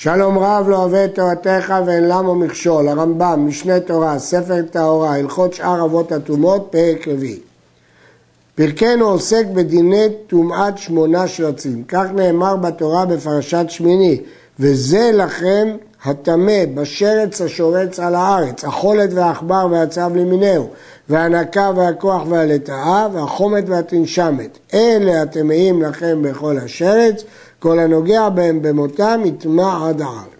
שלום רב לא אוהב תורתך ואין למו מכשול, הרמב"ם, משנה תורה, ספר טהורה, הלכות שאר אבות הטומאות, פרק רביעי. פרקנו עוסק בדיני טומאת שמונה שרצים, כך נאמר בתורה בפרשת שמיני, וזה לכם הטמא בשרץ השורץ על הארץ, החולת והעכבר והצב למיניהו, והנקה והכוח והלטאה, והחומת והתנשמת. אלה הטמאים לכם בכל השרץ, כל הנוגע בהם במותם יטמע עד הער.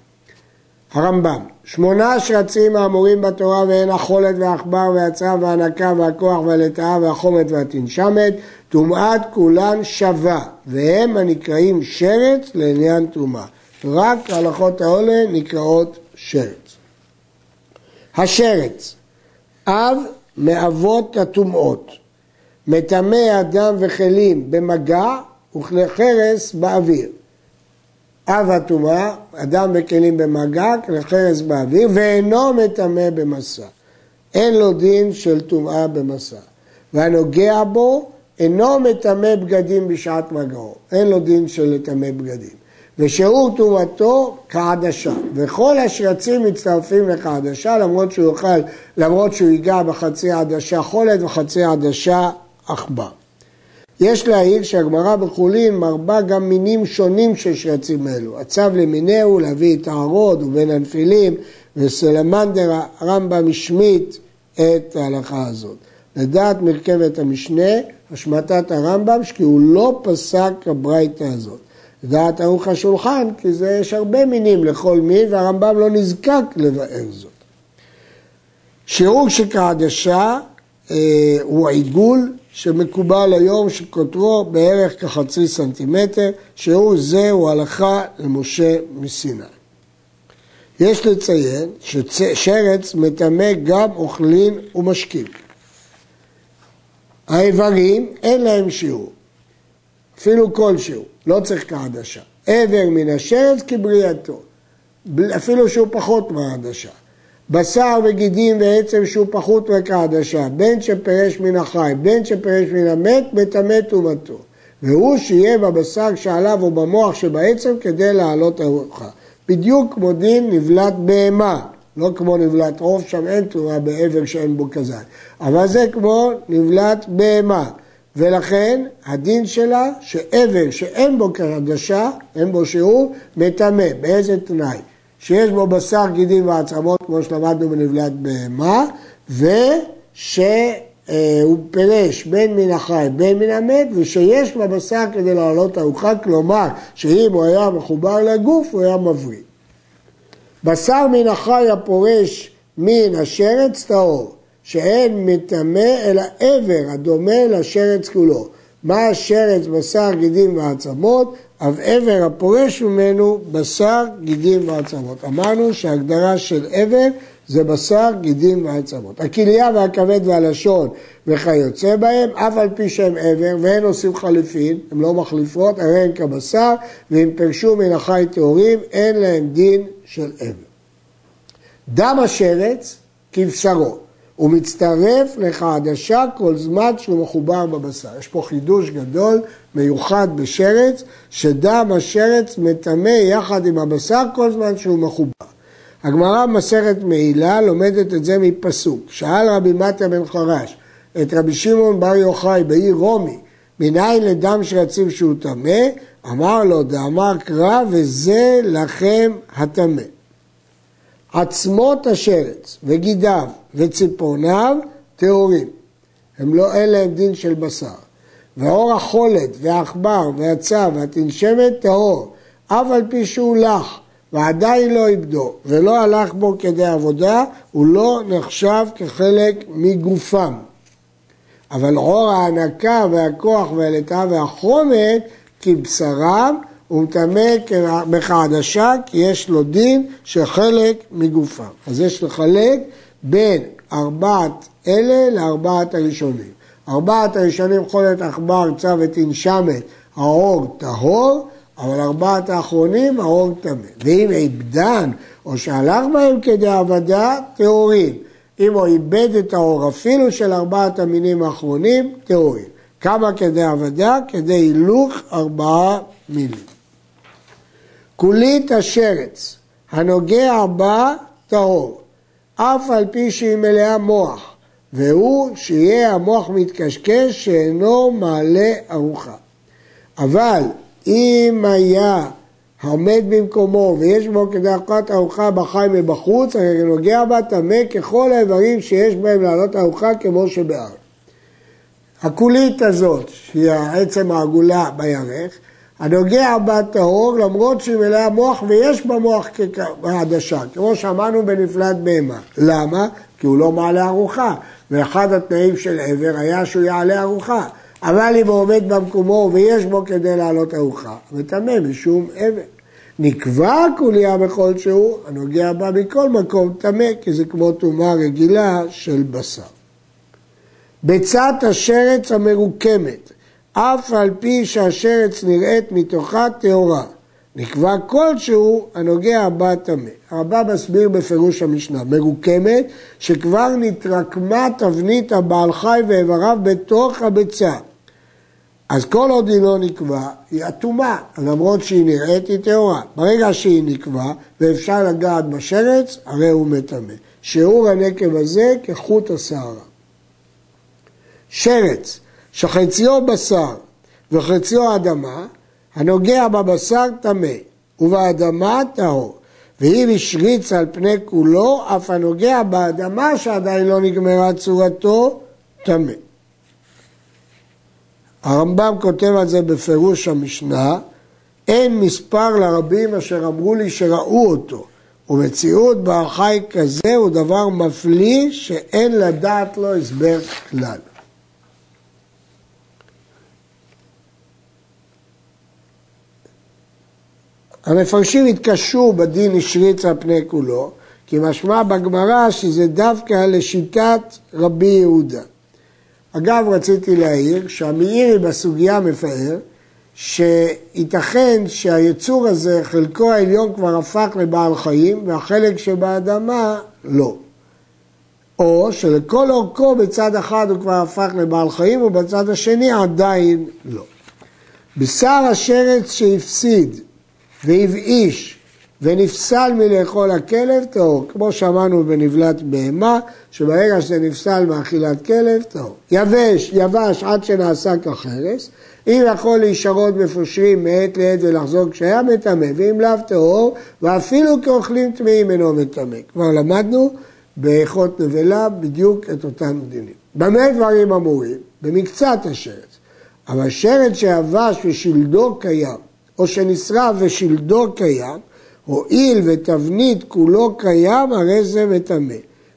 הרמב"ם, שמונה שרצים האמורים בתורה והן החולת והעכבר והצב והנקה והכוח והלטאה והחומת והתנשמת, טומאת כולן שווה, והם הנקראים שרץ לעניין טומאה. רק הלכות העולה נקראות שרץ. השרץ, אב מאבות הטומאות, מטמא אדם וכלים במגע וכלי חרס באוויר. אב הטומאה, אדם וכלים במגע, כלי חרס באוויר, ואינו מטמא במסע. אין לו דין של טומאה במסע. והנוגע בו אינו מטמא בגדים בשעת מגעו. אין לו דין של לטמא בגדים. ושיעור טומאתו כעדשה, וכל השרצים מצטרפים לכעדשה למרות שהוא יאכל, למרות שהוא ייגע בחצי עדשה חולת וחצי עדשה עכבר. יש להעיר שהגמרא בחולין מרבה גם מינים שונים של שרצים אלו. הצו למינהו להביא את הערוד ובין הנפילים וסלמנדר הרמב"ם השמיט את ההלכה הזאת. לדעת מרכבת המשנה, השמטת הרמב"ם, כי הוא לא פסק הברייתא הזאת. לדעת ערוך השולחן, כי זה יש הרבה מינים לכל מין, והרמב"ם לא נזקק לבאר זאת. שיעור שכעדשה אה, הוא עיגול שמקובל היום שקוטרו בערך כחצי סנטימטר, שיעור זה הוא הלכה למשה מסיני. יש לציין ששרץ מטמא גם אוכלין ומשקים. האיברים אין להם שיעור, אפילו כלשהו, לא צריך כעדשה. עבר מן השרץ כבריאתו, אפילו שהוא פחות מהעדשה. בשר וגידים ועצם שהוא פחות מכעדשה, בין שפרש מן החי, בין שפרש מן המת, מטמא טומאתו. והוא שיהיה בבשר שעליו או במוח שבעצם כדי להעלות ארוחה. בדיוק כמו דין נבלת בהמה, לא כמו נבלת עוף, שם אין תורה בעבר שאין בו כזית. אבל זה כמו נבלת בהמה. ולכן הדין שלה שעבר שאין בו כהגשה, אין בו שיעור, מטמא. באיזה תנאי? שיש בו בשר, גידים ועצמות, כמו שלמדנו בנבלת בהמה, ושהוא פרש בין מן החי בין מן המת, ושיש בבשר כדי לעלות ארוחה, כלומר שאם הוא היה מחובר לגוף, הוא היה מבריא. בשר מן החי הפורש מן השרץ טהור. שאין מטמא אלא עבר הדומה לשרץ כולו. מה השרץ, בשר, גידים ועצמות, אב עבר הפורש ממנו בשר, גידים ועצמות. אמרנו שההגדרה של עבר זה בשר, גידים ועצמות. הכליה והכבד והלשון וכיוצא בהם, אף על פי שהם עבר ואין עושים חליפין, הן לא מחליפות, הרי הן כבשר, ואם פרשו מן החי טהורים, אין להם דין של עבר. דם השרץ כבשרו. הוא מצטרף לחדשה כל זמן שהוא מחובר בבשר. יש פה חידוש גדול, מיוחד בשרץ, שדם השרץ מטמא יחד עם הבשר כל זמן שהוא מחובר. הגמרא במסכת מעילה לומדת את זה מפסוק. שאל רבי מתיה בן חרש את רבי שמעון בר יוחאי בעיר רומי, מניין לדם שרצים שהוא טמא? אמר לו, דאמר קרא וזה לכם הטמא. עצמות השרץ וגידיו וציפורניו טהורים. הם לא, אין להם דין של בשר. ואור החולת והעכבר והצב והתנשמת טהור, אף על פי שהוא לח ועדיין לא איבדו ולא הלך בו כדי עבודה, הוא לא נחשב כחלק מגופם. אבל עור ההנקה והכוח והלטה והחומת כבשרם הוא מטמא בחדשה כי יש לו דין שחלק מגופם. אז יש לחלק בין ארבעת אלה לארבעת הראשונים. ארבעת הראשונים חולת עכבר, צו ותנשמת, האור טהור, אבל ארבעת האחרונים האור טמא. ואם עבדן או שהלך בהם כדי עבדה, טהורים. אם הוא איבד את האור אפילו של ארבעת המינים האחרונים, טהורים. כמה כדי עבדה? כדי הילוך ארבעה מינים. כולית השרץ, הנוגע בה טהור, אף על פי שהיא מלאה מוח, והוא שיהיה המוח מתקשקש שאינו מעלה ארוחה. אבל אם היה העומד במקומו ויש בו כדי ארוחת ארוחה בחי מבחוץ, הרי נוגע בה טמא ככל האיברים שיש בהם לעלות ארוחה כמו שבאר. הכולית הזאת, שהיא העצם העגולה בירך, הנוגע בה טהור למרות שהיא מלאה מוח ויש בה מוח כעדשה, כמו שאמרנו בנפלט בהמה. למה? כי הוא לא מעלה ארוחה, ואחד התנאים של עבר היה שהוא יעלה ארוחה. אבל אם הוא עומד במקומו ויש בו כדי לעלות ארוחה, מטמא משום עבר. נקבע קוליה בכל שהוא, הנוגע בה מכל מקום טמא, כי זה כמו טומאה רגילה של בשר. ביצת השרץ המרוקמת, אף על פי שהשרץ נראית מתוכה טהורה, נקבע כלשהו הנוגע בה טמא. הרמב"ם מסביר בפירוש המשנה, מרוקמת, שכבר נתרקמה תבנית הבעל חי ואיבריו בתוך הביצה. אז כל עוד היא לא נקבע, היא אטומה, למרות שהיא נראית היא טהורה. ברגע שהיא נקבע ואפשר לגעת בשרץ, הרי הוא מטמא. שיעור הנקב הזה כחוט השערה. שרץ שחציו בשר וחציו אדמה, הנוגע בבשר טמא ובאדמה טהור. ואם השריץ על פני כולו, אף הנוגע באדמה שעדיין לא נגמרה צורתו, טמא. הרמב"ם כותב על זה בפירוש המשנה, אין מספר לרבים אשר אמרו לי שראו אותו, ומציאות בארכאי כזה הוא דבר מפליא שאין לדעת לו הסבר כלל. המפרשים התקשו בדין השריץ על פני כולו, כי משמע בגמרא שזה דווקא לשיטת רבי יהודה. אגב, רציתי להעיר שהמאירי בסוגיה מפאר שייתכן שהיצור הזה, חלקו העליון כבר הפך לבעל חיים והחלק שבאדמה לא. או שלכל אורכו בצד אחד הוא כבר הפך לבעל חיים ובצד השני עדיין לא. בשר השרץ שהפסיד והבאיש ונפסל מלאכול הכלב טהור, כמו שאמרנו בנבלת בהמה, שברגע שזה נפסל מאכילת כלב טהור. יבש, יבש עד שנעשה כחרס, אם יכול להישרות בפושרים מעת לעת ולחזור כשהיה מטמא, ואם לאו טהור, ואפילו כאוכלים טמאים אינו מטמא. כבר למדנו באיכות נבלה בדיוק את אותם דינים. במה דברים אמורים? במקצת השרץ. אבל שרץ שיבש ושלדו קיים, או שנשרף ושלדו קיים, הואיל ותבנית כולו קיים, הרי זה מטמא.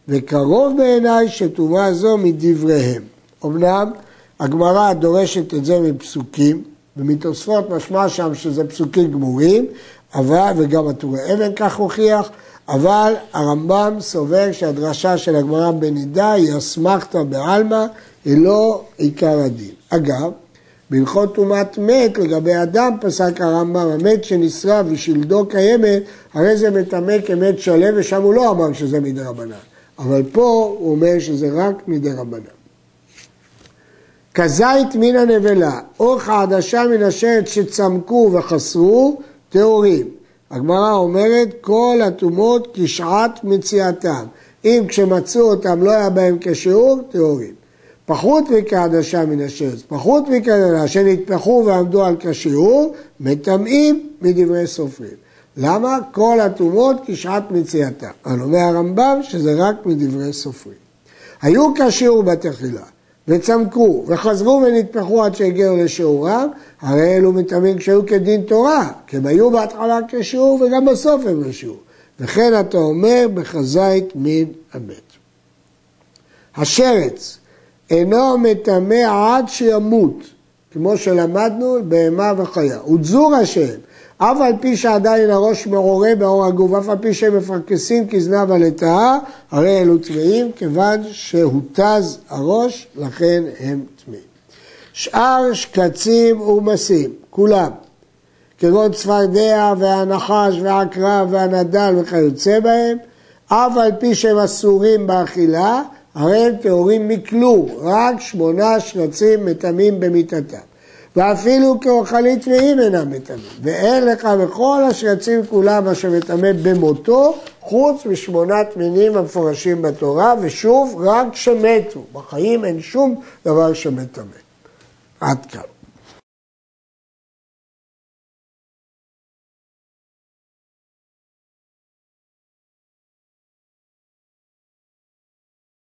וקרוב בעיניי שטומאה זו מדבריהם. אמנם הגמרא דורשת את זה מפסוקים, ומתוספות משמע שם שזה פסוקים גמורים, אבל, וגם הטורי אבן כך הוכיח, אבל הרמב"ם סובר שהדרשה של הגמרא בנידה היא אסמכתא בעלמא, היא לא עיקר הדין. אגב, בהלכות טומאת מת לגבי אדם פסק הרמב"ם, המת שנשרף ושלדו קיימת, הרי זה מטמא כמת שלם, ושם הוא לא אמר שזה מדי רבנן. אבל פה הוא אומר שזה רק מדי רבנן. כזית מן הנבלה, או חדשה מן השרץ שצמקו וחסרו, טהורים. הגמרא אומרת, כל הטומאות כשעת מציאתם. אם כשמצאו אותם לא היה בהם כשיעור, טהורים. פחות מכעדשה מן השרץ, פחות מכעדשה שנטפחו ועמדו על כשיעור, מטמאים מדברי סופרים. למה? כל הטומאות כשעת מציאתה. אבל אומר הרמב"ם שזה רק מדברי סופרים. היו כשיעור בתחילה, וצמקו, וחזרו ונטפחו עד שהגיעו לשיעורם, הרי אלו מטמאים כשהיו כדין תורה, כי הם היו בהתחלה כשיעור וגם בסוף הם לשיעור. וכן אתה אומר בחזית מן המת. השרץ אינו מטמא עד שימות, כמו שלמדנו, בהמה וחיה. ודזור השם, אף על פי שעדיין הראש מעורה באור הגוף, אף על פי שהם מפרקסים כזנב הלטאה, הרי אלו טמאים, כיוון שהותז הראש, לכן הם טמאים. שאר שקצים ומסים, כולם, כגון צפרדע והנחש והעקרב והנדל וכיוצא בהם, אף על פי שהם אסורים באכילה, הרי הם טהורים מכלום, רק שמונה שרצים מטמאים במיתתם. ואפילו כאוכלית טמאים אינם מטמאים. ואין לך בכל השרצים כולם אשר מטמא במותו, חוץ משמונת מינים המפורשים בתורה, ושוב, רק שמתו. בחיים אין שום דבר שמטמא. עד כאן.